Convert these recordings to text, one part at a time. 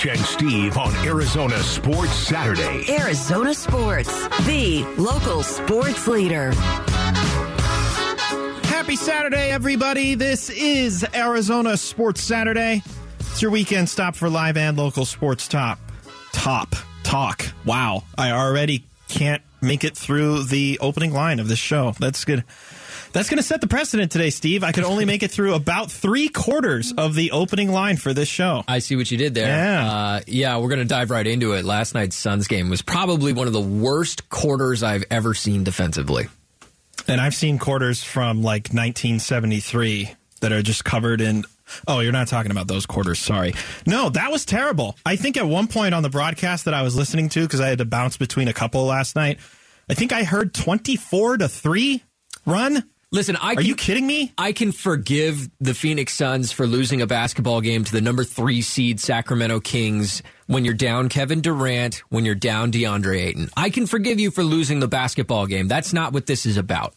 Mitch and Steve on Arizona Sports Saturday. Arizona Sports, the local sports leader. Happy Saturday, everybody. This is Arizona Sports Saturday. It's your weekend stop for live and local sports top. Top. Talk. Wow. I already can't make it through the opening line of this show. That's good. That's going to set the precedent today, Steve. I could only make it through about three quarters of the opening line for this show. I see what you did there. Yeah. Uh, yeah, we're going to dive right into it. Last night's Suns game was probably one of the worst quarters I've ever seen defensively. And I've seen quarters from like 1973 that are just covered in. Oh, you're not talking about those quarters. Sorry. No, that was terrible. I think at one point on the broadcast that I was listening to, because I had to bounce between a couple last night, I think I heard 24 to 3 run. Listen, I Are you kidding me? I can forgive the Phoenix Suns for losing a basketball game to the number three seed Sacramento Kings when you're down Kevin Durant, when you're down DeAndre Ayton. I can forgive you for losing the basketball game. That's not what this is about.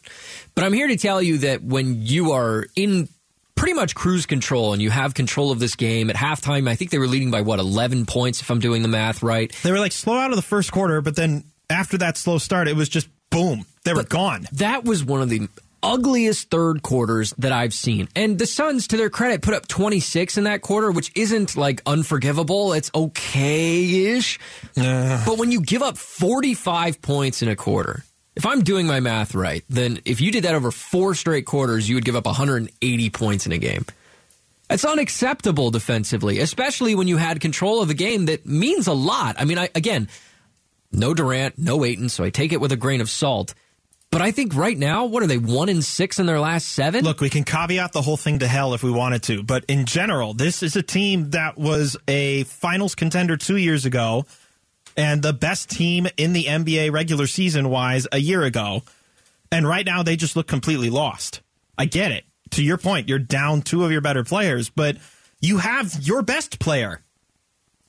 But I'm here to tell you that when you are in pretty much cruise control and you have control of this game at halftime, I think they were leading by what, 11 points, if I'm doing the math right. They were like slow out of the first quarter, but then after that slow start, it was just boom. They were But gone. That was one of the ugliest third quarters that I've seen. And the Suns, to their credit, put up 26 in that quarter, which isn't like unforgivable. It's okay ish. But when you give up 45 points in a quarter, if I'm doing my math right, then if you did that over four straight quarters, you would give up 180 points in a game. It's unacceptable defensively, especially when you had control of the game that means a lot. I mean, I, again, no Durant, no Ayton, so I take it with a grain of salt. But I think right now, what are they, one in six in their last seven? Look, we can caveat the whole thing to hell if we wanted to, but in general, this is a team that was a finals contender two years ago and the best team in the NBA regular season wise a year ago. And right now, they just look completely lost. I get it. To your point, you're down two of your better players, but you have your best player,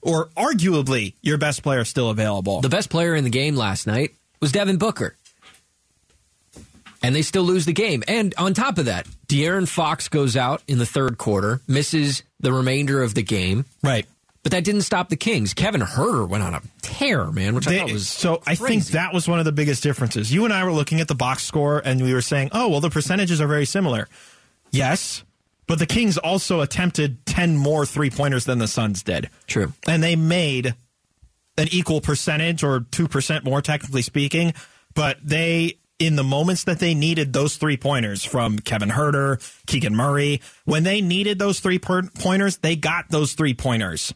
or arguably your best player, still available. the best player in the game last night was Devin Booker. And they still lose the game. And on top of that, De'Aaron Fox goes out in the third quarter, misses the remainder of the game. right. But that didn't stop the Kings. Kevin Huerter went on a tear, man, which I thought was so I think that was one of the biggest differences. You and I were looking at the box score and we were saying, "Oh, well the percentages are very similar." Yes, but the Kings also attempted 10 more three-pointers than the Suns did. True. And they made an equal percentage or 2% more technically speaking, but they in the moments that they needed those three pointers from Kevin Huerter, Keegan Murray, when they needed those three pointers, they got those three pointers.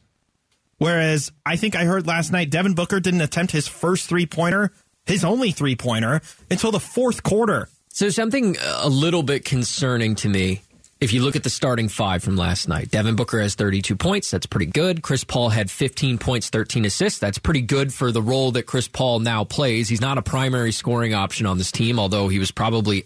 Whereas I think I heard last night Devin Booker didn't attempt his first three pointer, his only three pointer, until the fourth quarter. So something a little bit concerning to me. If you look at the starting five from last night, Devin Booker has 32 points. That's pretty good. Chris Paul had 15 points, 13 assists. That's pretty good for the role that Chris Paul now plays. He's not a primary scoring option on this team, although he was probably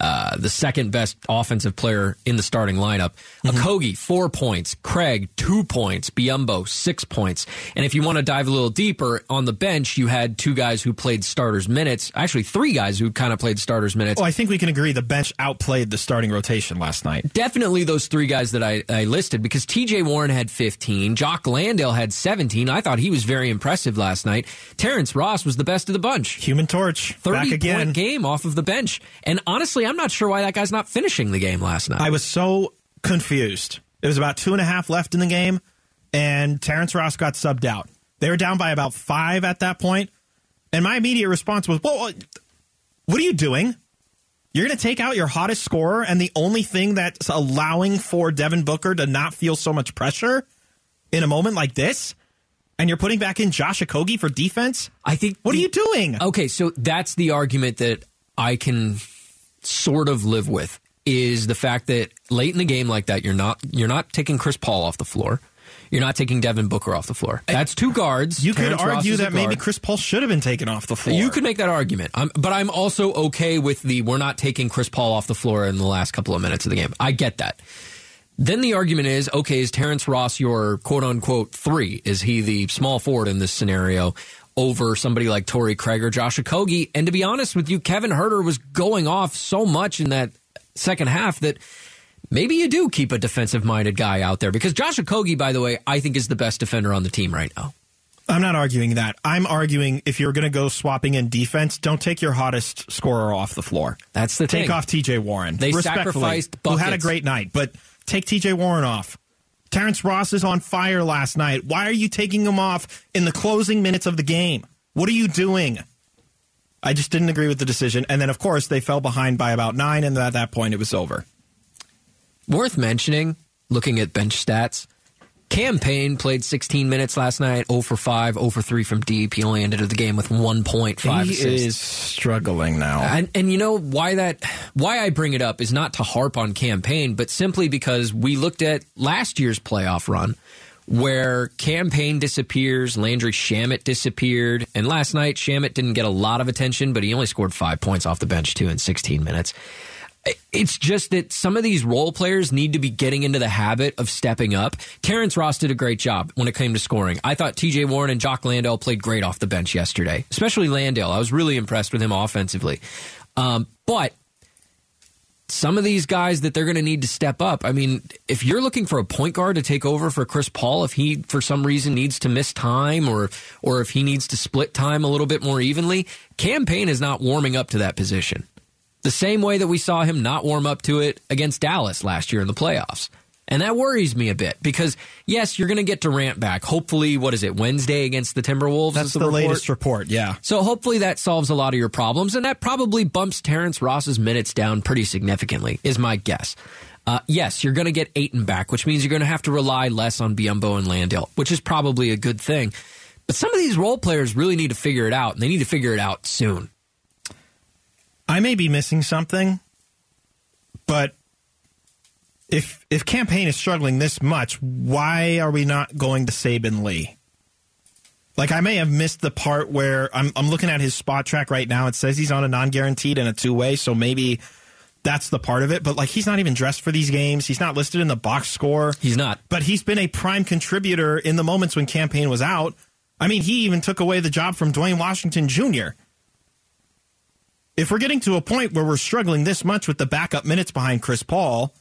uh, the second best offensive player in the starting lineup. Okogie, four points. Craig, two points. Biyombo, six points. And if you want to dive a little deeper, on the bench, you had two guys who played starters minutes. Actually, three guys who kind of played starters minutes. Well, I think we can agree the bench outplayed the starting rotation last night. Definitely those three guys that I, I listed because TJ Warren had 15, Jock Landale had 17. I thought he was very impressive last night. Terrence Ross was the best of the bunch. Human Torch 30 back again. point game off of the bench. And honestly, I'm not sure why that guy's not finishing the game last night. I was so confused. It was about two and a half left in the game, and Terrence Ross got subbed out. They were down by about five at that point, and my immediate response was, "Well, uh, what are you doing? You're going to take out your hottest scorer, and the only thing that's allowing for Devin Booker to not feel so much pressure in a moment like this, and you're putting back in Josh Okogie for defense? I think. What are you doing? Okay, so that's the argument that I can sort of live with is the fact that late in the game like that, you're not you're not taking Chris Paul off the floor. You're not taking Devin Booker off the floor. That's two guards. You could Terrence Ross argue that maybe. Chris Paul should have been taken off the floor. You could make that argument, I'm, but I'm also okay with the we're not taking Chris Paul off the floor in the last couple of minutes of the game. I get that. Then the argument is okay, is Terrence Ross your quote unquote three? Is he the small forward in this scenario over somebody like Torrey Craig or Josh Okogie? And to be honest with you, Kevin Huerter was going off so much in that second half that maybe you do keep a defensive minded guy out there because Josh Okogie, by the way, I think is the best defender on the team right now. I'm not arguing that. I'm arguing if you're going to go swapping in defense, don't take your hottest scorer off the floor. That's the take thing. off TJ Warren. They sacrificed who had a great night, but take TJ Warren off. Terrence Ross is on fire last night. Why are you taking him off in the closing minutes of the game? What are you doing? I just didn't agree with the decision. And then, of course, they fell behind by about nine, and at that point, it was over. Worth mentioning, looking at bench stats, Cam Payne played 16 minutes last night, 0 for 5, 0 for 3 from deep. He only ended the game with 1.5 he assists. is struggling now. And, and you know why that why I bring it up is not to harp on Cam Payne, but simply because we looked at last year's playoff run where Cam Payne disappears, Landry Shamet disappeared, and last night Shamet didn't get a lot of attention, but he only scored five points off the bench too in 16 minutes. It's just that some of these role players need to be getting into the habit of stepping up. Terrence Ross did a great job when it came to scoring. I thought TJ Warren and Jock Landale played great off the bench yesterday, especially Landale. I was really impressed with him offensively. Um, but some of these guys that they're going to need to step up. I mean, if you're looking for a point guard to take over for Chris Paul, if he for some reason needs to miss time or or if he needs to split time a little bit more evenly, Cam Payne is not warming up to that position. The same way that we saw him not warm up to it against Dallas last year in the playoffs. And that worries me a bit because yes, you're going to get Durant back. Hopefully, what is it Wednesday against the Timberwolves? That's is the, report? latest report. Yeah. So hopefully that solves a lot of your problems, and that probably bumps Terrence Ross's minutes down pretty significantly, is my guess. Uh, yes, you're going to get Ayton back, which means you're going to have to rely less on Biyombo and Landale, which is probably a good thing. But some of these role players really need to figure it out, and they need to figure it out soon. I may be missing something, but if if Cam Payne is struggling this much, why are we not going to Saben Lee? Like I may have missed the part where I'm I'm looking at his spot track right now. It says he's on a non-guaranteed and a two-way, so maybe that's the part of it. But like he's not even dressed for these games. He's not listed in the box score. He's not. But he's been a prime contributor in the moments when Cam Payne was out. I mean, he even took away the job from Duane Washington Jr. If we're getting to a point where we're struggling this much with the backup minutes behind Chris Paul,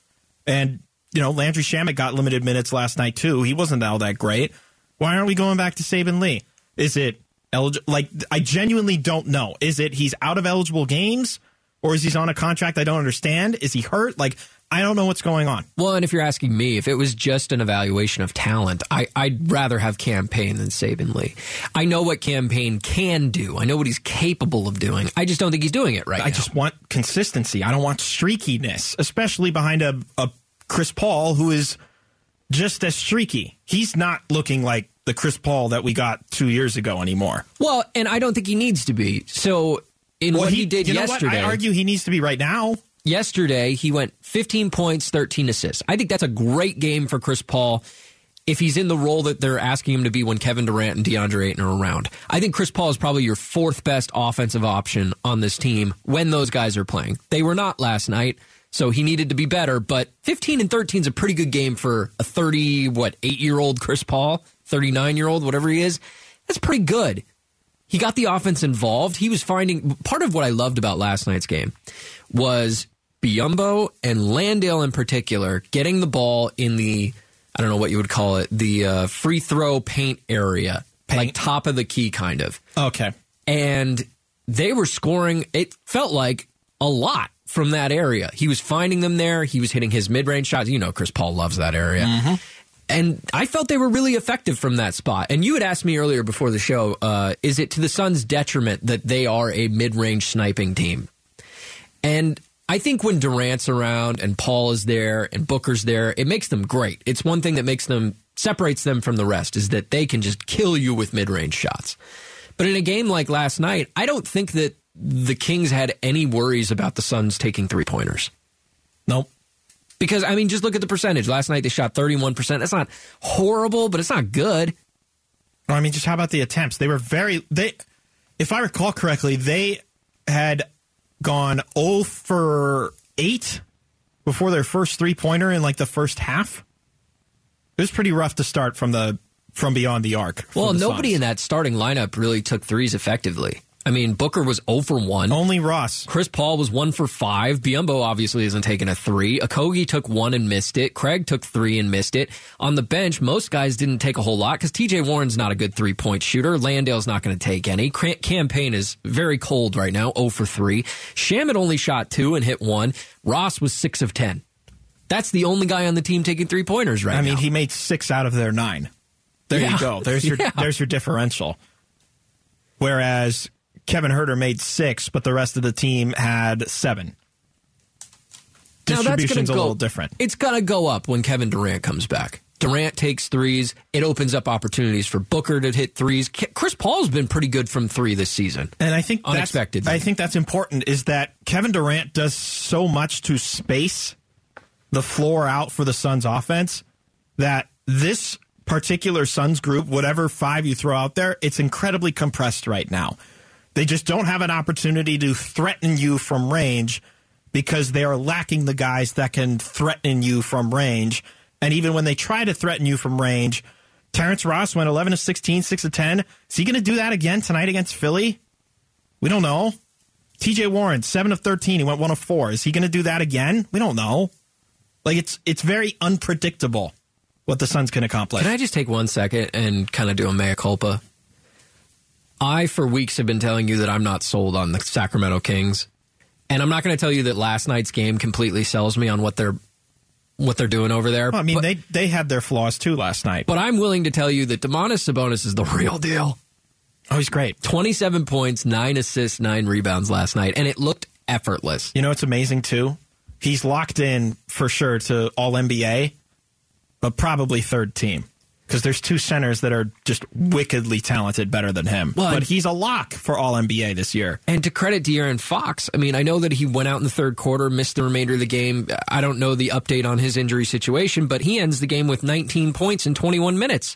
and you know Landry Shamet got limited minutes last night too. He wasn't all that great. Why aren't we going back to Saben Lee? Is it eligible? Like I genuinely don't know. Is it he's out of eligible games, or is he on a contract I don't understand? Is he hurt? Like I don't know what's going on. Well, and if you're asking me, if it was just an evaluation of talent, I, I'd rather have Cam Payne than Saben Lee. I know what Cam Payne can do. I know what he's capable of doing. I just don't think he's doing it right I now. just want consistency. I don't want streakiness, especially behind a, a Chris Paul who is just as streaky. He's not looking like the Chris Paul that we got two years ago anymore. Well, and I don't think he needs to be. So in Well, what he, did you know yesterday, What? I argue he needs to be right now. Yesterday he went 15 points, 13 assists. I think that's a great game for Chris Paul if he's in the role that they're asking him to be when Kevin Durant and DeAndre Ayton are around. I think Chris Paul is probably your fourth best offensive option on this team when those guys are playing. They were not last night. So he needed to be better, but 15 and 13 is a pretty good game for a 30, what, eight year old Chris Paul, 39 year old, whatever he is. That's pretty good. He got the offense involved. He was finding part of what I loved about last night's game was Biyombo and Landale in particular getting the ball in the I don't know what you would call it the uh, free throw paint area, like top of the key kind of, Okay. and they were scoring. It felt like a lot from that area. He was finding them there. He was hitting his mid range shots. You know, Chris Paul loves that area. And I felt they were really effective from that spot. And you had asked me earlier before the show, uh, is it to the Suns' detriment that they are a mid range sniping team? And I think when Durant's around and Paul is there and Booker's there, it makes them great. It's one thing that makes them separates them from the rest is that they can just kill you with mid-range shots. But in a game like last night, I don't think that the Kings had any worries about the Suns taking three-pointers. Nope. Because I mean, just look at the percentage. Last night they shot 31%. That's not horrible, but it's not good. I mean, just how about the attempts? They were very they. If I recall correctly, they had gone 0 for eight before their first three pointer in like the first half. It was pretty rough to start from the from beyond the arc. Well, the nobody Suns. in that starting lineup really took threes effectively. I mean, Booker was 0 for 1. Only Ross. Chris Paul was 1 for 5. Biyombo obviously isn't taking a 3. Okogie took 1 and missed it. Craig took 3 and missed it. On the bench, most guys didn't take a whole lot because TJ Warren's not a good three point shooter. Landale's not going to take any. Cam Payne is very cold right now, 0 for 3. Shamet only shot 2 and hit 1. Ross was 6 of 10. That's the only guy on the team taking three pointers right now. I mean, now. he made six out of their nine. There Yeah. you go. There's your Yeah. there's your differential. Whereas Kevin Huerter made six, but the rest of the team had seven. Now, that's gonna Distribution's a go- little different. It's going to go up when Kevin Durant comes back. Durant takes threes. It opens up opportunities for Booker to hit threes. Chris Paul's been pretty good from three this season. And I think Unexpectedly. I think that's important is that Kevin Durant does so much to space the floor out for the Suns offense that this particular Suns group, whatever five you throw out there, it's incredibly compressed right now. They just don't have an opportunity to threaten you from range because they are lacking the guys that can threaten you from range. And even when they try to threaten you from range, Terrence Ross went 11 of 16, 6 of 10. Is he going to do that again tonight against Philly? We don't know. TJ Warren, 7 of 13. He went 1 of 4. Is he going to do that again? We don't know. Like it's it's very unpredictable what the Suns can accomplish. Can I just take one second and kind of do a mea culpa? I, for weeks, have been telling you that I'm not sold on the Sacramento Kings. And I'm not going to tell you that last night's game completely sells me on what they're what they're doing over there. Well, I mean, but, they they had their flaws too last night. but I'm willing to tell you that Domantas Sabonis is the real deal. oh, he's great. 27 points, 9 assists, 9 rebounds last night, and it looked effortless. You know it's amazing too? He's locked in for sure to All NBA, but probably third team because there's two centers that are just wickedly talented, better than him. Well, but he's a lock for All NBA this year. And to credit De'Aaron Fox, I mean, I know that he went out in the third quarter, missed the remainder of the game. I don't know the update on his injury situation, but he ends the game with 19 points in 21 minutes.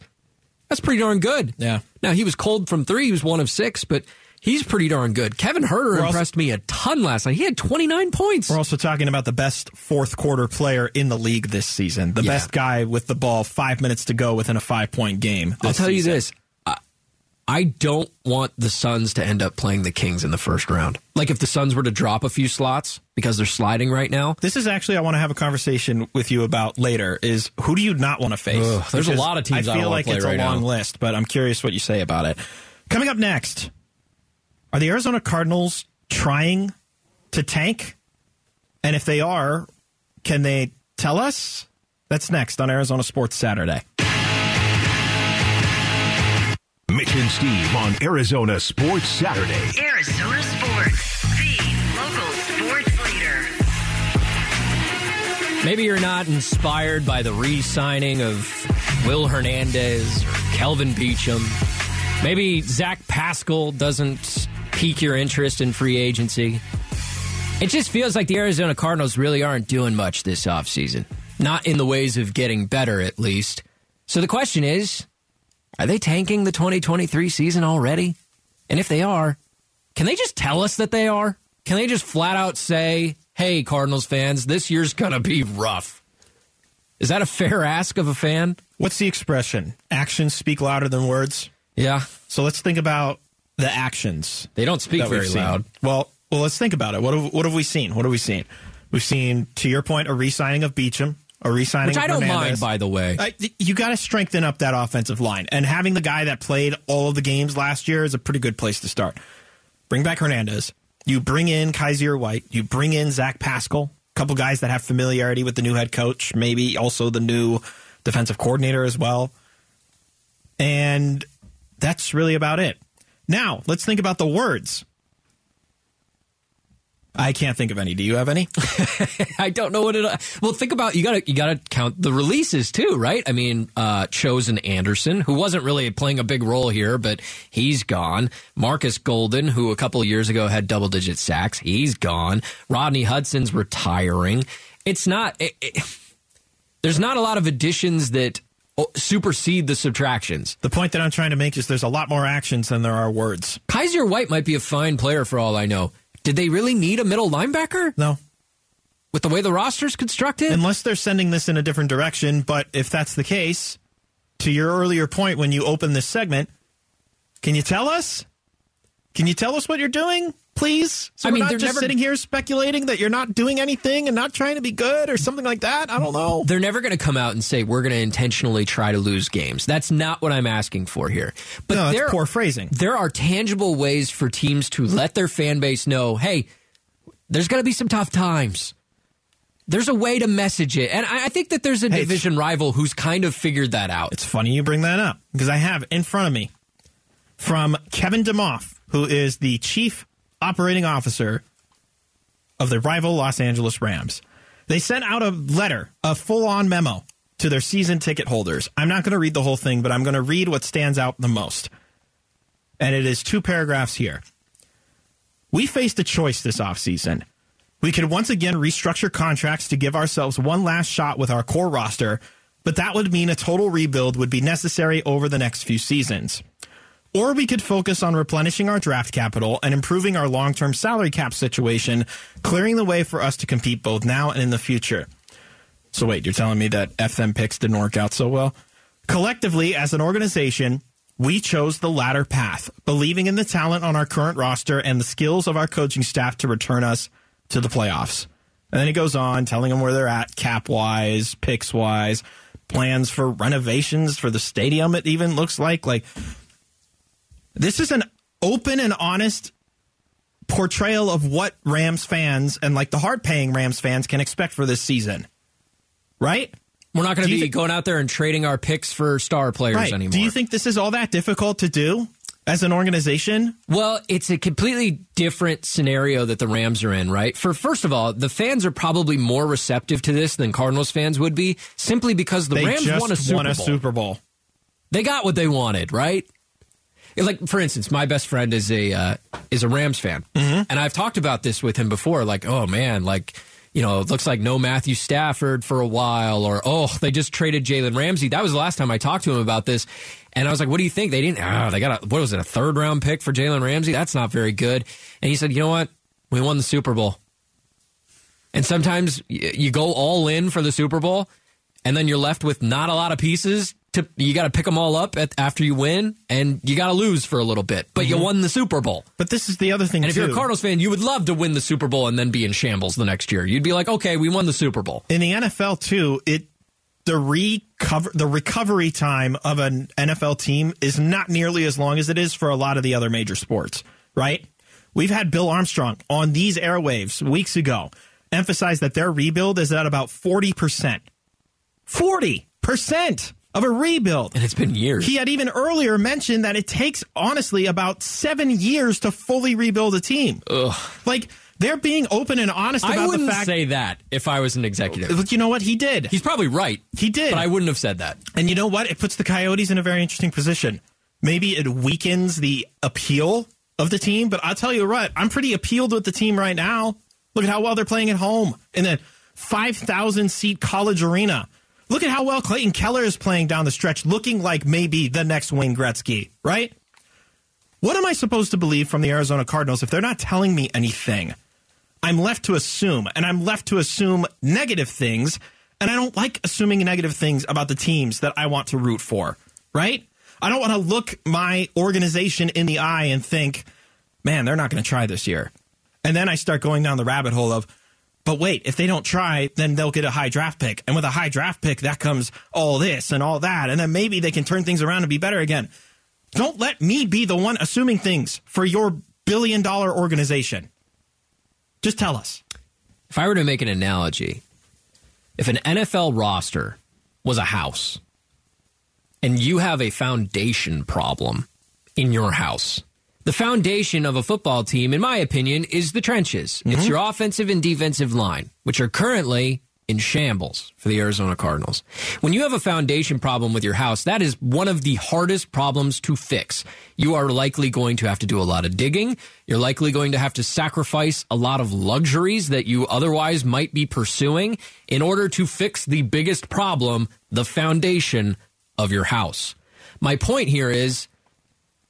That's pretty darn good. Yeah. Now, he was cold from three. He was one of six, but he's pretty darn good. Kevin Huerter also- impressed me a ton last night. He had 29 points. We're also talking about the best fourth quarter player in the league this season. The Yeah. best guy with the ball five minutes to go within a five point game. I'll tell you this. I, I don't want the Suns to end up playing the Kings in the first round. Like if the Suns were to drop a few slots because they're sliding right now. This is actually I want to have a conversation with you about later. Is who do you not want to face? Ugh, there's a lot of teams I I feel wanna like it's right a long now. list, but I'm curious what you say about it. Coming up next, are the Arizona Cardinals trying to tank? And if they are, can they tell us? That's next on Arizona Sports Saturday. Mitch and Steve on Arizona Sports Saturday. Arizona Sports, the local sports leader. Maybe you're not inspired by the re signing of Will Hernandez or Kelvin Beachum. Maybe Zach Pascal doesn't pique your interest in free agency. It just feels like the Arizona Cardinals really aren't doing much this offseason. Not in the ways of getting better, at least. So the question is are they tanking the 2023 season already? And if they are, can they just tell us that they are? Can they just flat out say, hey, Cardinals fans, this year's going to be rough? Is that a fair ask of a fan? What's the expression? Actions speak louder than words. Yeah. So let's think about the actions. They don't speak very loud. Well, well, let's think about it. What have, what have we seen? What have we seen? We've seen, to your point, a re-signing of Beachum, a re-signing Which of I don't mind, by the way. I, you got to strengthen up that offensive line, and having the guy that played all of the games last year is a pretty good place to start. Bring back Hernandez. You bring in Kyzir White. You bring in Zach Pascal. A couple guys that have familiarity with the new head coach, maybe also the new defensive coordinator as well. And that's really about it. Now, let's think about the words. I can't think of any. Do you have any? I don't know what it. Well, think about you got to you got to count the releases too, right? I mean, uh, Chosen Anderson, who wasn't really playing a big role here, but he's gone. Marcus Golden, who a couple years ago had double digit sacks, he's gone. Rodney Hudson's retiring. It's not. It, it, there's not a lot of additions that Oh, supersede the subtractions. the point that I'm trying to make is there's a lot more actions than there are words. Kyzir White might be a fine player for all I know. Did they really need a middle linebacker No, with the way the roster's constructed? unless they're sending this in a different direction. But if that's the case, to your earlier point when you open this segment, can you tell us? Can you tell us what you're doing, please? So I mean, not they're just never- sitting here speculating that you're not doing anything and not trying to be good or something like that. I don't know. They're never going to come out and say we're going to intentionally try to lose games. That's not what I'm asking for here. But no, that's there, poor phrasing. there are tangible ways for teams to let their fan base know, hey, there's going to be some tough times. There's a way to message it. And I I think that there's a Hey, division rival who's kind of figured that out. It's funny you bring that up because I have in front of me from Kevin Demoff, who is the chief operating officer of the rival Los Angeles Rams. They sent out a letter, a full on memo to their season ticket holders. I'm not going to read the whole thing, but I'm going to read what stands out the most. And it is two paragraphs here. We faced a choice this offseason. We could once again restructure contracts to give ourselves one last shot with our core roster, but that would mean a total rebuild would be necessary over the next few seasons. Or we could focus on replenishing our draft capital and improving our long term salary cap situation, clearing the way for us to compete both now and in the future. So, wait, you're telling me that FM picks didn't work out so well? Collectively, as an organization, we chose the latter path, believing in the talent on our current roster and the skills of our coaching staff to return us to the playoffs. And then he goes on telling them where they're at cap wise, picks wise, plans for renovations for the stadium, it even looks like. Like, this is an open and honest portrayal of what Rams fans and like the hard paying Rams fans can expect for this season. Right? We're not going to be thi- going out there and trading our picks for star players Right. anymore. Do you think this is all that difficult to do as an organization? Well, it's a completely different scenario that the Rams are in, right? For first of all, the fans are probably more receptive to this than Cardinals fans would be, simply because the They Rams won a Super won a Bowl. Super Bowl. They got what they wanted, right? Like for instance, my best friend is a uh, is a Rams fan, Mm-hmm. and I've talked about this with him before. Like, oh man, like you know, it looks like no Matthew Stafford for a while, or oh, they just traded Jalen Ramsey. That was the last time I talked to him about this, and I was like, what do you think? They didn't. Oh, they got a what was it, a third round pick for Jalen Ramsey? That's not very good. And he said, you know what? We won the Super Bowl. And sometimes you go all in for the Super Bowl, and then you're left with not a lot of pieces. To you got to pick them all up at, after you win, and you got to lose for a little bit. But you mm-hmm. won the Super Bowl. But this is the other thing And if too. you're a Cardinals fan, you would love to win the Super Bowl and then be in shambles the next year. You'd be like, okay, we won the Super Bowl. in the NFL too, it the recover the recovery time of an NFL team is not nearly as long as it is for a lot of the other major sports, right? We've had Bill Armstrong on these airwaves weeks ago emphasize that their rebuild is at about 40%. 40% of a rebuild. And it's been years. He had even earlier mentioned that it takes honestly about 7 years to fully rebuild a team. Ugh. Like they're being open and honest about the fact. I wouldn't the fact say that if I was an executive. Look, you know what he did? He's probably right. He did. But I wouldn't have said that. And you know what? It puts the Coyotes in a very interesting position. Maybe it weakens the appeal of the team, but I'll tell you what, I'm pretty appealed with the team right now. Look at how well they're playing at home in a 5,000 seat college arena. Look at how well Clayton Keller is playing down the stretch, looking like maybe the next Wayne Gretzky, right? What am I supposed to believe from the Arizona Cardinals if they're not telling me anything? I'm left to assume, and I'm left to assume negative things, and I don't like assuming negative things about the teams that I want to root for, right? I don't want to look my organization in the eye and think, man, they're not going to try this year. And then I start going down the rabbit hole of, but wait, if they don't try, then they'll get a high draft pick. And with a high draft pick, that comes all this and all that. And then maybe they can turn things around and be better again. Don't let me be the one assuming things for your billion dollar organization. Just tell us. If I were to make an analogy, if an NFL roster was a house and you have a foundation problem in your house, the foundation of a football team, in my opinion, is the trenches. It's mm-hmm. your offensive and defensive line, which are currently in shambles for the Arizona Cardinals. When you have a foundation problem with your house, that is one of the hardest problems to fix. You are likely going to have to do a lot of digging. You're likely going to have to sacrifice a lot of luxuries that you otherwise might be pursuing in order to fix the biggest problem, the foundation of your house. My point here is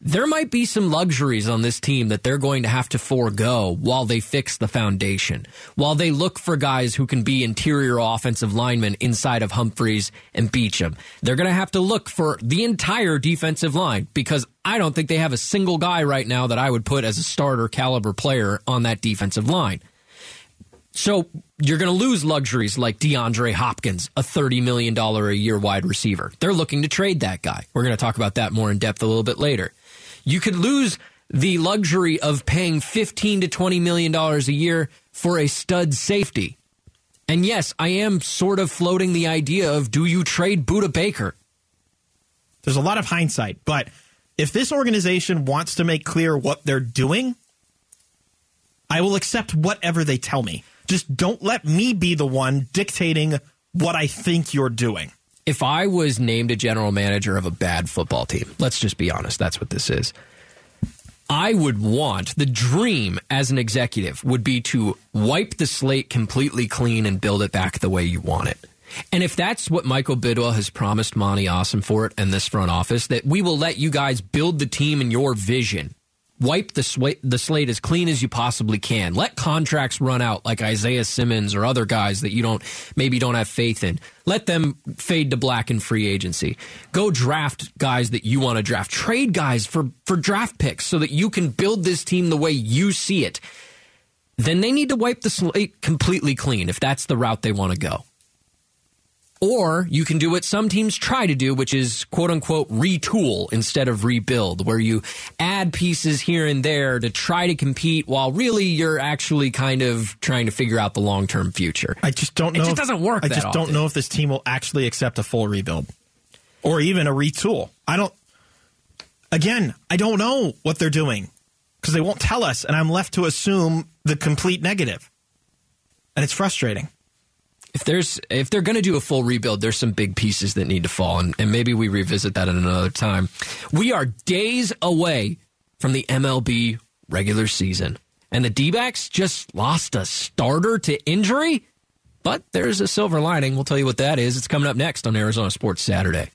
there might be some luxuries on this team that they're going to have to forego while they fix the foundation, while they look for guys who can be interior offensive linemen inside of Humphries and Beachum. They're going to have to look for the entire defensive line because I don't think they have a single guy right now that I would put as a starter caliber player on that defensive line. So you're going to lose luxuries like DeAndre Hopkins, a $30 million a year wide receiver. They're looking to trade that guy. We're going to talk about that more in depth a little bit later. You could lose the luxury of paying 15 to 20 million dollars a year for a stud safety. And yes, I am sort of floating the idea of do you trade Budda Baker? There's a lot of hindsight, but if this organization wants to make clear what they're doing, I will accept whatever they tell me. Just don't let me be the one dictating what I think you're doing if I was named a general manager of a bad football team, let's just be honest, that's what this is. I would want the dream as an executive would be to wipe the slate completely clean and build it back the way you want it. And if that's what Michael Bidwill has promised Monti Ossenfort and this front office, that we will let you guys build the team in your vision, wipe the, sw- the slate as clean as you possibly can. Let contracts run out like Isaiah Simmons or other guys that you don't maybe don't have faith in. Let them fade to black in free agency. Go draft guys that you want to draft. Trade guys for for draft picks so that you can build this team the way you see it. Then they need to wipe the slate completely clean if that's the route they want to go. Or you can do what some teams try to do, which is quote unquote retool instead of rebuild, where you add pieces here and there to try to compete while really you're actually kind of trying to figure out the long term future. I just don't know. It just if, doesn't work. I just often. don't know if this team will actually accept a full rebuild or even a retool. I don't, again, I don't know what they're doing because they won't tell us, and I'm left to assume the complete negative. And it's frustrating if there's if they're going to do a full rebuild, there's some big pieces that need to fall, and, and maybe we revisit that at another time. We are days away from the MLB regular season, and the D-backs just lost a starter to injury. But there's a silver lining. We'll tell you what that is. It's coming up next on Arizona Sports Saturday.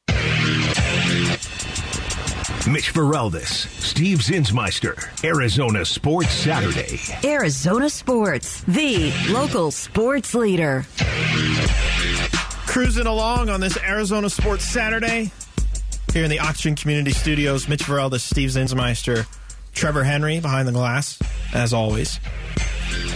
Mitch Feraldis, Steve Zinsmeister, Arizona Sports Saturday. Arizona Sports, the local sports leader. Cruising along on this Arizona Sports Saturday here in the Oxygen Community Studios. Mitch Feraldis, Steve Zinsmeister, Trevor Henry behind the glass, as always.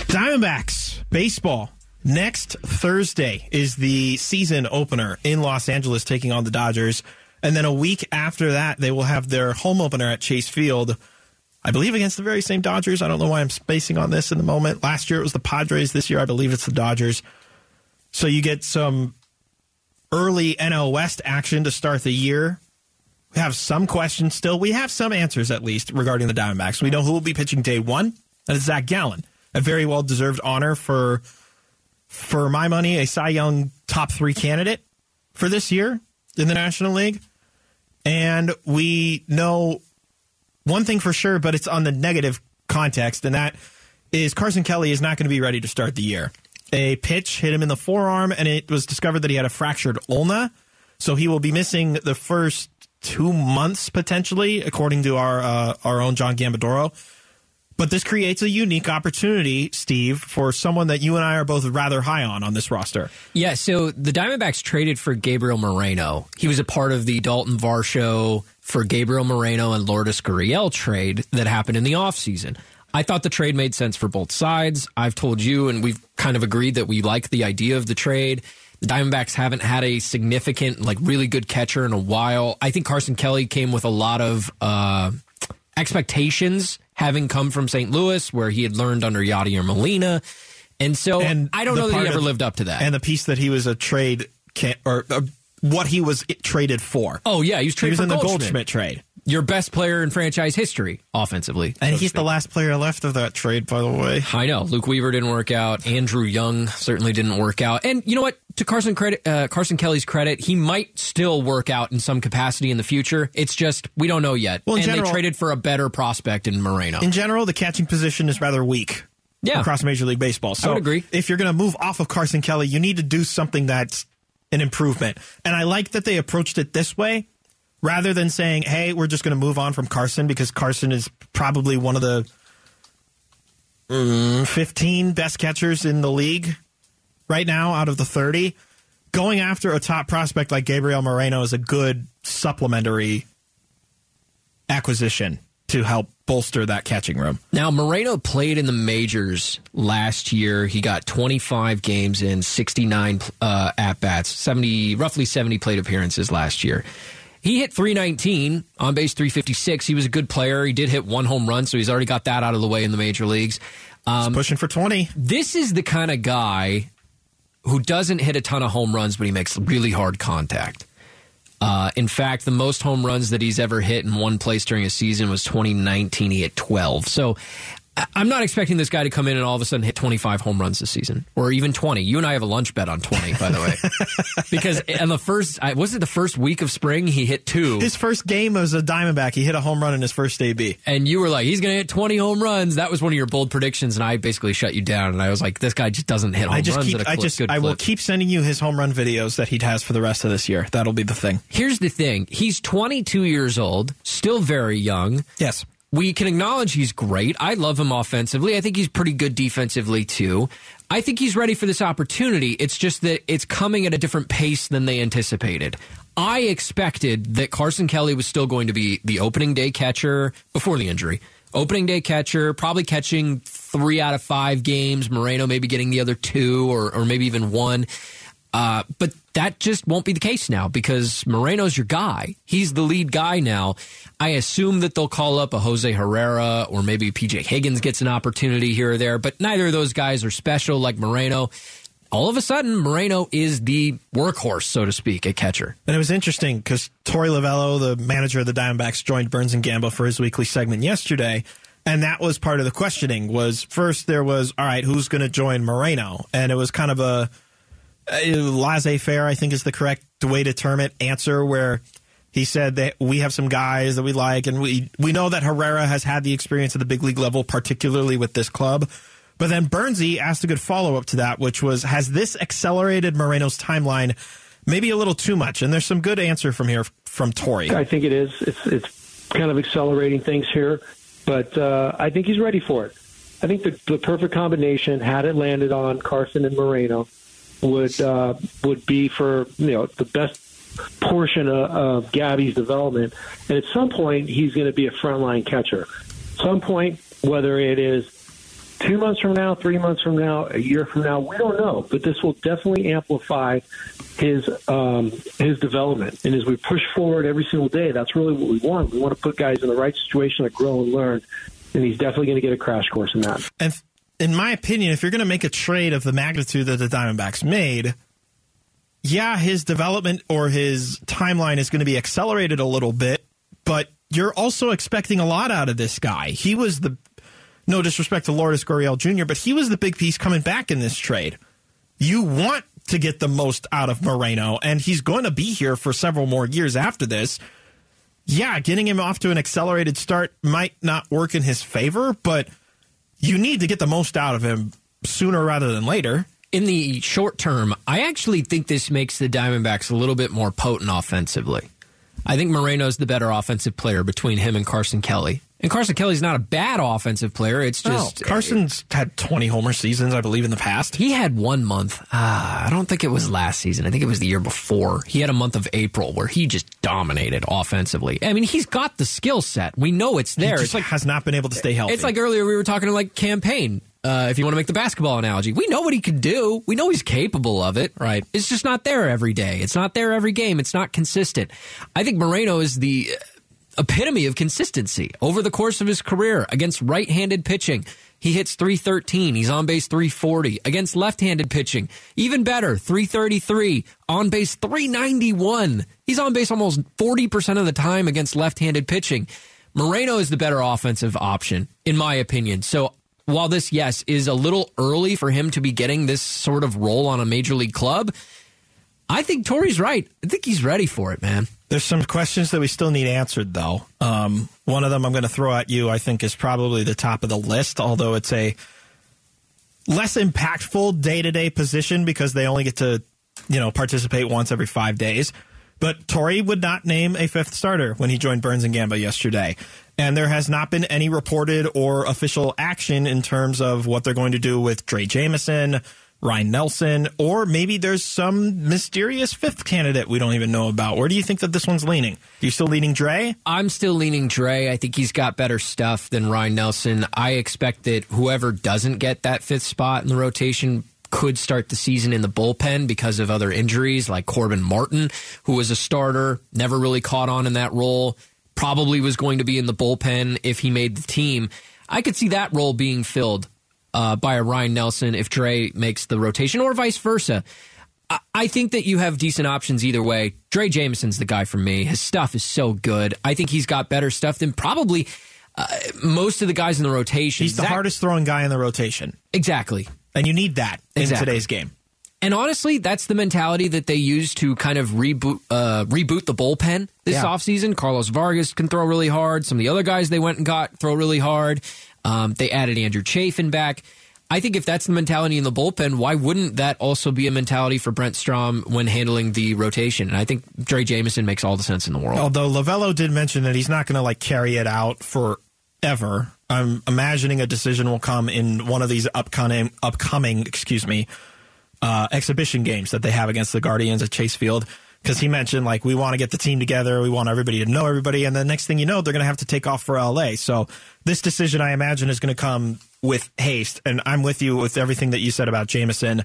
Diamondbacks baseball. Next Thursday is the season opener in Los Angeles, taking on the Dodgers. And then a week after that, they will have their home opener at Chase Field. I believe against the very same Dodgers. I don't know why I'm spacing on this in the moment. Last year it was the Padres. This year I believe it's the Dodgers. So you get some early NL West action to start the year. We have some questions still. We have some answers at least regarding the Diamondbacks. We know who will be pitching day one. That is Zach Gallen. A very well deserved honor for for my money, a Cy Young top three candidate for this year in the National League. And we know one thing for sure, but it's on the negative context, and that is Carson Kelly is not going to be ready to start the year. A pitch hit him in the forearm, and it was discovered that he had a fractured ulna. So he will be missing the first two months potentially, according to our uh, our own John Gambadoro. But this creates a unique opportunity, Steve, for someone that you and I are both rather high on on this roster. Yeah, so the Diamondbacks traded for Gabriel Moreno. He was a part of the Dalton Varsho for Gabriel Moreno and Lourdes Gurriel trade that happened in the offseason. I thought the trade made sense for both sides. I've told you, and we've kind of agreed that we like the idea of the trade. The Diamondbacks haven't had a significant, like, really good catcher in a while. I think Carson Kelly came with a lot of uh, expectations having come from St. Louis, where he had learned under Yadier Molina. And so and I don't know that he ever of, lived up to that. And the piece that he was a trade can, or, or what he was traded for. Oh yeah, he was traded he was in Goldschmidt. the Goldschmidt trade. Your best player in franchise history, offensively, and so he's the last player left of that trade, by the way. I know Luke Weaver didn't work out. Andrew Young certainly didn't work out. And you know what? To Carson credit, uh, Carson Kelly's credit, he might still work out in some capacity in the future. It's just we don't know yet. Well, and general, they traded for a better prospect in Moreno. In general, the catching position is rather weak. Yeah. across Major League Baseball. So I would agree. If you're going to move off of Carson Kelly, you need to do something that's an improvement. And I like that they approached it this way rather than saying, "Hey, we're just going to move on from Carson because Carson is probably one of the mm, 15 best catchers in the league right now out of the 30." Going after a top prospect like Gabriel Moreno is a good supplementary acquisition to help bolster that catching room. Now, Moreno played in the majors last year. He got 25 games in 69 uh, at bats, 70, roughly 70 plate appearances last year. He hit 319 on base 356. He was a good player. He did hit one home run, so he's already got that out of the way in the major leagues. Um, pushing for 20. This is the kind of guy who doesn't hit a ton of home runs, but he makes really hard contact. Uh, in fact, the most home runs that he's ever hit in one place during a season was 2019. He hit 12. So I'm not expecting this guy to come in and all of a sudden hit 25 home runs this season, or even 20. You and I have a lunch bet on 20, by the way, because in the first, was it the first week of spring he hit two? His first game was a Diamondback. He hit a home run in his first AB, and you were like, he's going to hit 20 home runs. That was one of your bold predictions, and I basically shut you down. And I was like, this guy just doesn't hit home I just runs. Keep, I just, I will keep sending you his home run videos that he has for the rest of this year. That'll be the thing. Here's the thing: he's 22 years old, still very young. Yes we can acknowledge he's great. I love him offensively. I think he's pretty good defensively too. I think he's ready for this opportunity. It's just that it's coming at a different pace than they anticipated. I expected that Carson Kelly was still going to be the opening day catcher before the injury. Opening day catcher, probably catching three out of five games. Moreno maybe getting the other two or, or maybe even one. Uh, but that just won't be the case now because Moreno's your guy. He's the lead guy now. I assume that they'll call up a Jose Herrera or maybe PJ Higgins gets an opportunity here or there, but neither of those guys are special like Moreno. All of a sudden, Moreno is the workhorse, so to speak, at catcher. And it was interesting because Torey Lovullo, the manager of the Diamondbacks, joined Burns and Gambo for his weekly segment yesterday. And that was part of the questioning was first there was, all right, who's going to join Moreno? And it was kind of a, uh, laissez-faire, I think is the correct way to term it, answer where he said that we have some guys that we like, and we we know that Herrera has had the experience at the big league level, particularly with this club. But then Bernsey asked a good follow up to that, which was, has this accelerated Moreno's timeline maybe a little too much? And there's some good answer from here from Torey. I think it is. It's it's kind of accelerating things here, but uh, I think he's ready for it. I think the, the perfect combination, had it landed on Carson and Moreno, would uh, would be for you know the best portion of, of Gabby's development. And at some point, he's going to be a frontline catcher. Some point, whether it is two months from now, three months from now, a year from now, we don't know. But this will definitely amplify his um, his development. And as we push forward every single day, that's really what we want. We want to put guys in the right situation to grow and learn. And he's definitely going to get a crash course in that. And in my opinion, if you're going to make a trade of the magnitude that the Diamondbacks made, yeah, his development or his timeline is going to be accelerated a little bit, but you're also expecting a lot out of this guy. He was the, no disrespect to Lourdes Gurriel Jr., but he was the big piece coming back in this trade. You want to get the most out of Moreno, and he's going to be here for several more years after this. Yeah, getting him off to an accelerated start might not work in his favor, but – you need to get the most out of him sooner rather than later. In the short term, I actually think this makes the Diamondbacks a little bit more potent offensively. I think Moreno's the better offensive player between him and Carson Kelly. And Carson Kelly's not a bad offensive player. It's just no, Carson's it, had 20 homer seasons, I believe, in the past. He had one month. Uh, I don't think it was last season. I think it was the year before. He had a month of April where he just dominated offensively. I mean, he's got the skill set. We know it's there. it's like has not been able to stay healthy. It's like earlier we were talking to like Cam Payne. Uh, if you want to make the basketball analogy, we know what he can do. We know he's capable of it. Right. It's just not there every day. It's not there every game. It's not consistent. I think Moreno is the epitome of consistency over the course of his career against right-handed pitching. He hits 313. He's on base 340. Against left handed pitching, even better, 333. On base 391. He's on base almost 40% of the time against left handed pitching. Moreno is the better offensive option, in my opinion. So while this, yes, is a little early for him to be getting this sort of role on a major league club, I think Torey's right. I think he's ready for it, man. There's some questions that we still need answered, though. Um, one of them I'm going to throw at you, I think, is probably the top of the list, although it's a less impactful day to day position because they only get to, you know, participate once every five days. But Torey would not name a fifth starter when he joined Burns and Gambo yesterday. And there has not been any reported or official action in terms of what they're going to do with Drey Jameson, Ryan Nelson, or maybe there's some mysterious fifth candidate we don't even know about. Where do you think that this one's leaning? You still leaning Drey? I'm still leaning Drey. I think he's got better stuff than Ryan Nelson. I expect that whoever doesn't get that fifth spot in the rotation could start the season in the bullpen because of other injuries, like Corbin Martin, who was a starter, never really caught on in that role, probably was going to be in the bullpen if he made the team. I could see that role being filled uh, by a Ryan Nelson if Drey makes the rotation, or vice versa. I, think that you have decent options either way. Drey Jameson's the guy for me. His stuff is so good. I think he's got better stuff than probably uh, most of the guys in the rotation. He's the Zach- hardest throwing guy in the rotation. Exactly. And you need that in Exactly. today's game. And honestly, that's the mentality that they use to kind of reboot uh, reboot the bullpen this Yeah. offseason. Carlos Vargas can throw really hard. Some of the other guys they went and got throw really hard. Um, they added Andrew Chafin back. I think if that's the mentality in the bullpen, why wouldn't that also be a mentality for Brent Strom when handling the rotation? And I think Drey Jameson makes all the sense in the world. Although Lovullo did mention that he's not going to like carry it out forever. I'm imagining a decision will come in one of these upcoming, upcoming, excuse me, uh, exhibition games that they have against the Guardians at Chase Field. Because he mentioned like we want to get the team together, we want everybody to know everybody, and the next thing you know, they're going to have to take off for LA. So this decision, I imagine, is going to come with haste. And I'm with you with everything that you said about Jameson,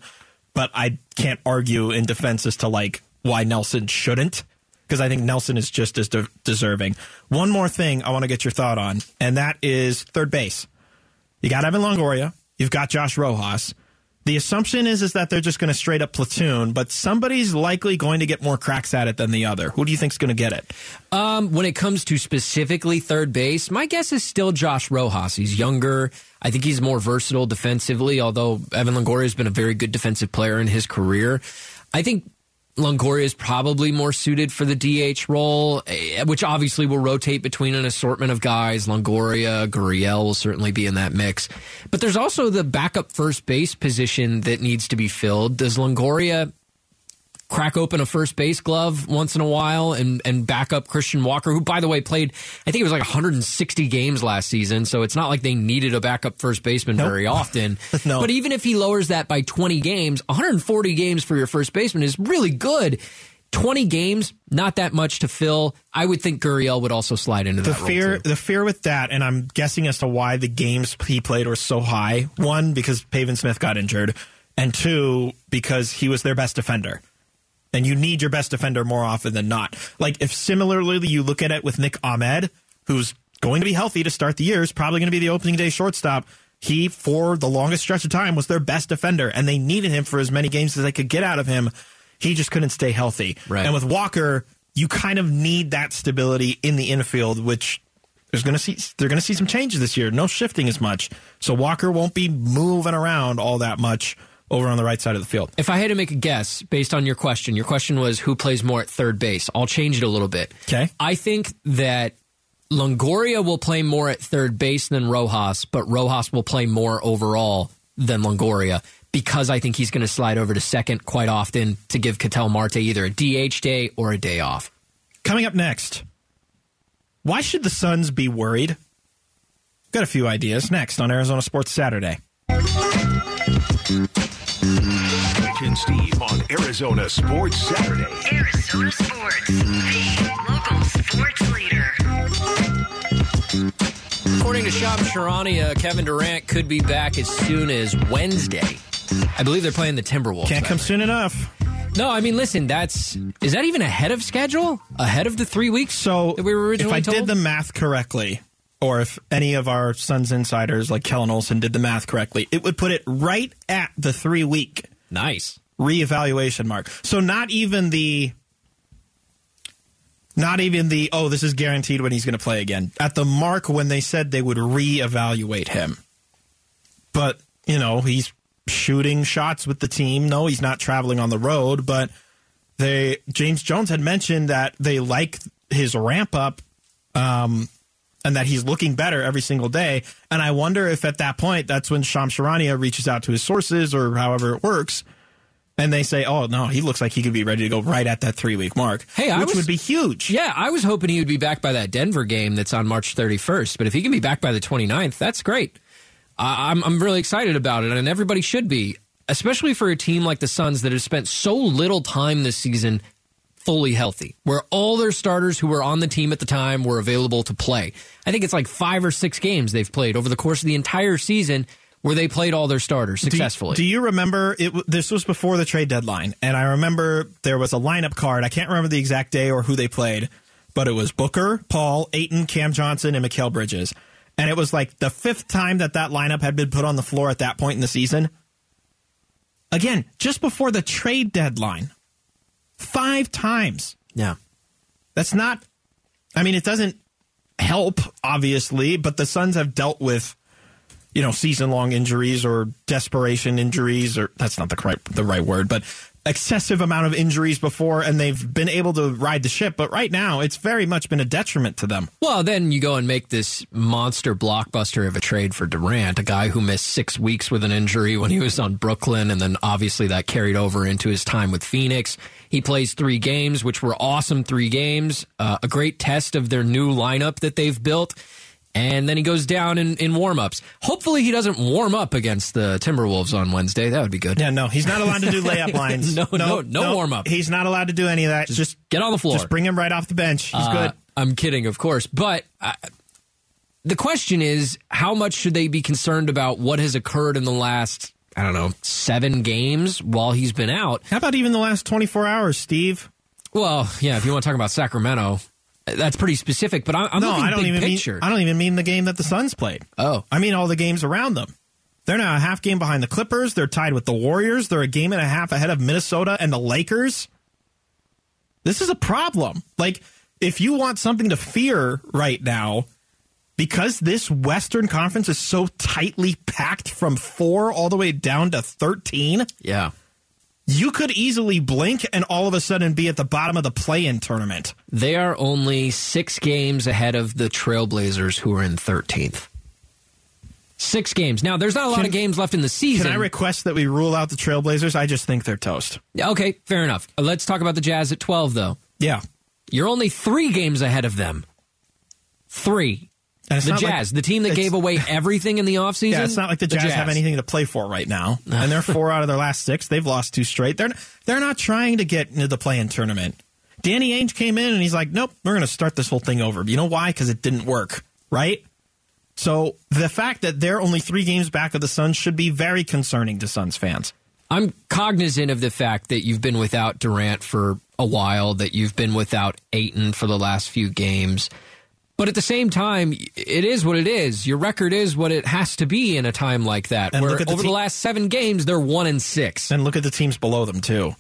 but I can't argue in defense as to like why Nelson shouldn't because I think Nelson is just as de- deserving. One more thing I want to get your thought on, and that is third base. You got Evan Longoria, you've got Josh Rojas. The assumption is is that they're just going to straight up platoon, but somebody's likely going to get more cracks at it than the other. Who do you think's going to get it? Um, when it comes to specifically third base, my guess is still Josh Rojas. He's younger. I think he's more versatile defensively, although Evan Longoria has been a very good defensive player in his career. I think Longoria is probably more suited for the DH role, eh, which obviously will rotate between an assortment of guys. Longoria, Gurriel will certainly be in that mix. But there's also the backup first base position that needs to be filled. Does Longoria crack open a first base glove once in a while and and back up Christian Walker, who by the way played I think it was like 160 games last season, so it's not like they needed a backup first baseman Nope. very often. No. But even if he lowers that by 20 games, 140 games for your first baseman is really good. 20 games, not that much to fill. I would think Gurriel would also slide into The that fear, the fear with that, and I'm guessing as to why the games he played were so high. One, because Pavin Smith got injured, and two, because he was their best defender. And you need your best defender more often than not. Like if similarly you look at it with Nick Ahmed, who's going to be healthy to start the year, is probably going to be the opening day shortstop. He, for the longest stretch of time, was their best defender, and they needed him for as many games as they could get out of him. He just couldn't stay healthy. Right. And with Walker, you kind of need that stability in the infield, which there's going to see they're going to see some changes this year. No shifting as much, so Walker won't be moving around all that much over on the right side of the field. If I had to make a guess based on your question, your question was who plays more at third base. I'll change it a little bit. Okay. I think that Longoria will play more at third base than Rojas, but Rojas will play more overall than Longoria because I think he's going to slide over to second quite often to give Ketel Marte either a DH day or a day off. Coming up next, why should the Suns be worried? Got a few ideas next on Arizona Sports Saturday. Mike and Steve on Arizona Sports Saturday. Arizona Sports, the local sports leader. According to Shams Charania, uh, Kevin Durant could be back as soon as Wednesday. I believe they're playing the Timberwolves. Can't come night. soon enough. No, I mean, listen, that's is that even ahead of schedule? Ahead of the three weeks? So that we were originally if I told? did the math correctly, or if any of our Suns insiders like Kellan Olson did the math correctly, it would put it right at the three week nice. reevaluation mark. So not even the not even the oh this is guaranteed when he's going to play again. At the mark when they said they would reevaluate him. But, you know, he's shooting shots with the team. No, he's not traveling on the road, but they James Jones had mentioned that they like his ramp up um and that he's looking better every single day. And I wonder if at that point that's when Sham Charania reaches out to his sources or however it works and they say, "Oh no, he looks like he could be ready to go right at that three week mark." Hey, I which was- would be huge. Yeah, I was hoping he would be back by that Denver game that's on March 31st. But if he can be back by the 29th, that's great. I I'm, I'm really excited about it, and everybody should be, especially for a team like the Suns that has spent so little time this season fully healthy, where all their starters who were on the team at the time were available to play. I think it's like five or six games they've played over the course of the entire season where they played all their starters Do you- successfully. Do you, remember it? This was before the trade deadline, and I remember there was a lineup card. I can't remember the exact day or who they played, but it was Booker, Paul, Ayton, Cam Johnson, and Mikal Bridges. And it was like the fifth time that that lineup had been put on the floor at that point in the season. Again, just before the trade deadline, five times. yeah. That's not. I mean, it doesn't help, obviously, but the Suns have dealt with, you know, season long injuries or desperation injuries, or that's not the right the right word, but excessive amount of injuries before, and they've been able to ride the ship. But right now, it's very much been a detriment to them. Well, then you go and make this monster blockbuster of a trade for Durant, a guy who missed six weeks with an injury when he was on Brooklyn, and then obviously that carried over into his time with Phoenix. He plays three games, which were awesome three games, uh, a great test of their new lineup that they've built. And then he goes down in, in warm ups. Hopefully, he doesn't warm up against the Timberwolves on Wednesday. That would be good. Yeah, no, he's not allowed to do layup lines. No, no, no warm-up. He's not allowed to do any of that. Just, Get on the floor. just bring him right off the bench. He's Uh, good. I'm kidding, of course. But uh, the question is, how much should they be concerned about what has occurred in the last, I don't know, seven games while he's been out? How about even the last 24 hours, Steve? Well, yeah, if you want to talk about Sacramento, that's pretty specific. But I'm, I'm no, I don't even picture. mean. I don't even mean the game that the Suns played. oh, I mean all the games around them. They're now a half game behind the Clippers. They're tied with the Warriors. They're a game and a half ahead of Minnesota and the Lakers. This is a problem. Like, if you want something to fear right now, because this Western Conference is so tightly packed from four all the way down to 13, yeah. You could easily blink and all of a sudden be at the bottom of the play in tournament. They are only six games ahead of the Trailblazers, who are in 13th. Six games. Now, there's not a lot Can- of games left in the season. Can I request that we rule out the Trailblazers? I just think they're toast. okay, fair enough. Let's talk about the Jazz at 12, though. Yeah. You're only three games ahead of them. Three. The not like- Jazz, the team that gave away everything in the offseason. Yeah, it's not like the Jazz, have anything to play for right now, and they're four out of their last six. They've lost two straight. They're they're not trying to get into the play-in tournament. Danny Ainge came in and he's like, "Nope, we're going to start this whole thing over." You know why? Because it didn't work, right? So the fact that they're only three games back of the Suns should be very concerning to Suns fans. I'm cognizant of the fact that you've been without Durant for a while, that you've been without Ayton for the last few games. But at the same time, it is what it is. Your record is what it has to be in a time like that. And where the over the last seven games, they're one and six. And look at the teams below them too.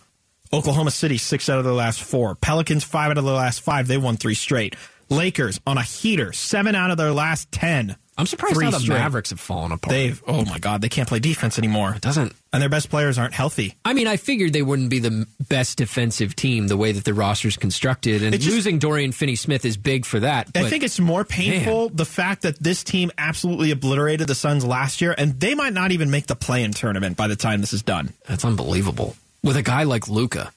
Oklahoma City six out of their last four. Pelicans five out of their last five. They won three straight. Lakers on a heater seven out of their last ten. I'm surprised how the straight. Mavericks have fallen apart. They've oh my god, they can't play defense anymore. doesn't And their best players aren't healthy. I mean, I figured they wouldn't be the best defensive team the way that the roster's constructed, and It just- losing Dorian Finney-Smith is big for that. I think it's more painful the fact that this team absolutely obliterated the Suns last year, and they might not even make the play-in tournament by the time this is done. that's unbelievable with a guy like Luka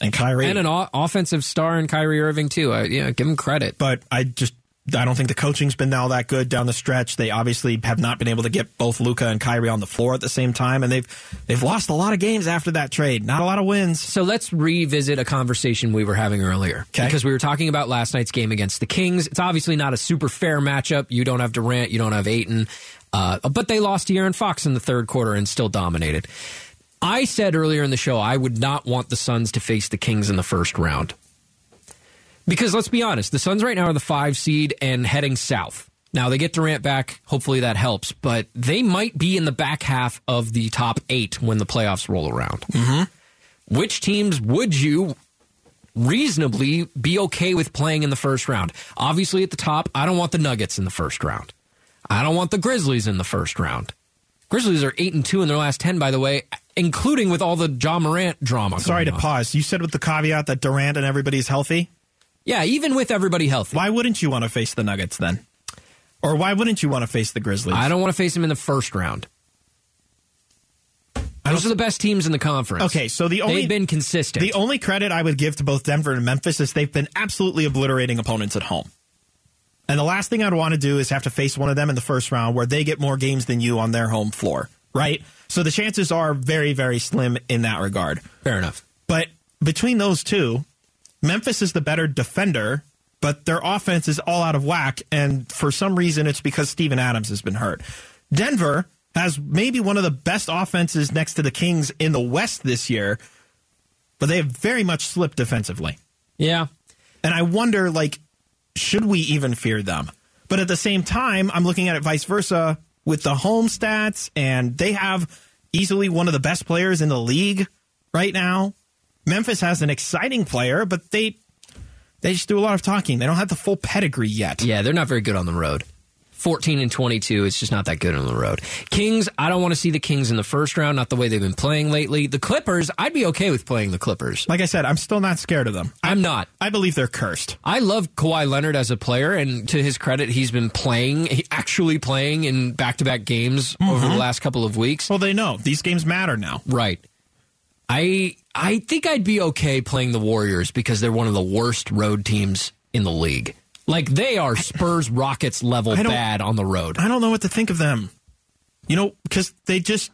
And Kyrie, and an o- offensive star in Kyrie Irving too. I, yeah, give him credit. but I just I don't think the coaching's been all that good down the stretch. They obviously have not been able to get both Luka and Kyrie on the floor at the same time, and they've they've lost a lot of games after that trade. Not a lot of wins. So let's revisit a conversation we were having earlier. 'Kay. Because we were talking about last night's game against the Kings. It's obviously not a super fair matchup. You don't have Durant, you don't have Ayton. Uh, but they lost to Aaron Fox in the third quarter and still dominated. I said earlier in the show I would not want the Suns to face the Kings in the first round. Because let's be honest, the Suns right now are the five seed and heading south. Now they get Durant back. Hopefully that helps, but they might be in the back half of the top eight when the playoffs roll around. Mm-hmm. Which teams would you reasonably be okay with playing in the first round? Obviously, at the top, I don't want the Nuggets in the first round. I don't want the Grizzlies in the first round. Grizzlies are eight and two in their last ten, by the way, including with all the Ja Morant drama. Sorry to on. pause. You said with the caveat that Durant and everybody's healthy. Yeah, even with everybody healthy. Why wouldn't you want to face the Nuggets then? Or why wouldn't you want to face the Grizzlies? I don't want to face them in the first round. Those are the best teams in the conference. Okay, so the only they've been consistent. The only credit I would give to both Denver and Memphis is they've been absolutely obliterating opponents at home. And the last thing I'd want to do is have to face one of them in the first round where they get more games than you on their home floor, right? So the chances are very, very slim in that regard. Fair enough. But between those two, Memphis is the better defender, but their offense is all out of whack. And for some reason, it's because Steven Adams has been hurt. Denver has maybe one of the best offenses next to the Kings in the West this year, but they have very much slipped defensively. Yeah. And I wonder, like, should we even fear them? But at the same time, I'm looking at it vice versa with the home stats, and they have easily one of the best players in the league right now. Memphis has an exciting player, but they they just do a lot of talking. They don't have the full pedigree yet. Yeah, they're not very good on the road. 14 and 22, it's just not that good on the road. Kings, I don't want to see the Kings in the first round, not the way they've been playing lately. The Clippers, I'd be okay with playing the Clippers. Like I said, I'm still not scared of them. I'm not. I believe they're cursed. I love Kawhi Leonard as a player, and to his credit, he's been playing, he actually playing in back to back games over mm-hmm. the last couple of weeks. Well, they know these games matter now. Right. I I think I'd be okay playing the Warriors because they're one of the worst road teams in the league. Like they are Spurs Rockets level bad on the road. I don't know what to think of them. You know, because they just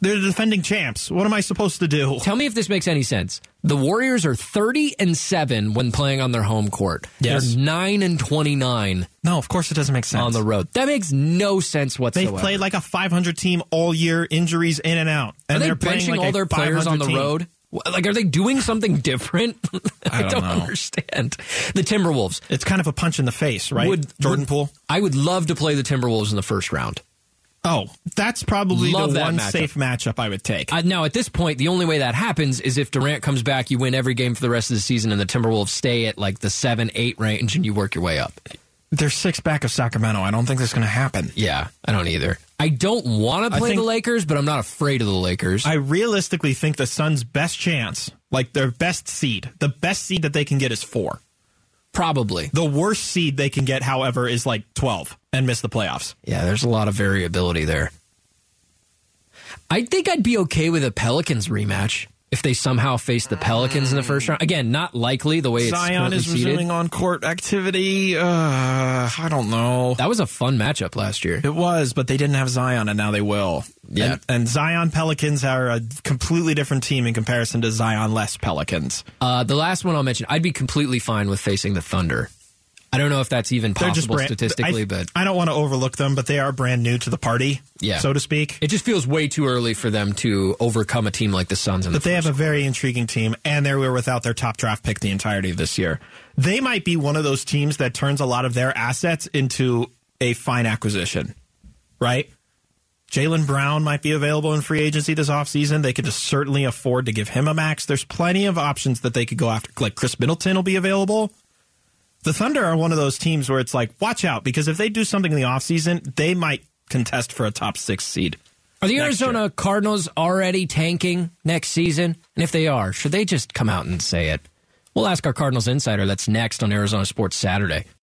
they're the defending champs. What am I supposed to do? Tell me if this makes any sense. The Warriors are 30 and 7 when playing on their home court. Yes. They're 9 and 29 No, of course it doesn't make sense. on the road. That makes no sense whatsoever. They've played like a 500 team all year, injuries in and out, Are and they are benching like all their players on the team. road? Like, are they doing something different? I, don't don't, know. understand. The Timberwolves. It's kind of a punch in the face, right? Would Jordan would- Poole. I would love to play the Timberwolves in the first round. Oh, that's probably Love the that one matchup. safe matchup I would take. Uh, now, at this point, the only way that happens is if Durant comes back, you win every game for the rest of the season, and the Timberwolves stay at like the seven, eight range, and you work your way up. They're six back of Sacramento. I don't think that's going to happen. Yeah, I don't either. I don't want to play think- the Lakers, but I'm not afraid of the Lakers. I realistically think the Suns' best chance, like their best seed, the best seed that they can get is four. Probably. The worst seed they can get, however, is like 12 and miss the playoffs. Yeah, there's a lot of variability there. I think I'd be okay with a Pelicans rematch if they somehow face the Pelicans in the first round. Again, not likely the way it's Zion currently is seated. resuming on court activity. Uh, I don't know. That was a fun matchup last year. It was, but they didn't have Zion, and now they will. Yeah. And, and Zion Pelicans are a completely different team in comparison to Zion less Pelicans. Uh, the last one I'll mention, I'd be completely fine with facing the Thunder. I don't know if that's even possible brand, statistically, I, but I don't want to overlook them, but they are brand new to the party, Yeah. so to speak. it just feels way too early for them to overcome a team like the Suns. In the But they have a very intriguing team, and they were without their top draft pick the entirety of this year. They might be one of those teams that turns a lot of their assets into a fine acquisition, right? Jaylen Brown might be available in free agency this offseason. They could just certainly afford to give him a max. There's plenty of options that they could go after. Like Khris Middleton will be available. The Thunder are one of those teams where it's like, watch out, because if they do something in the offseason, they might contest for a top six seed. Are the Arizona Cardinals already tanking next season? And if they are, should they just come out and say it? We'll ask our Cardinals insider that's next on Arizona Sports Saturday.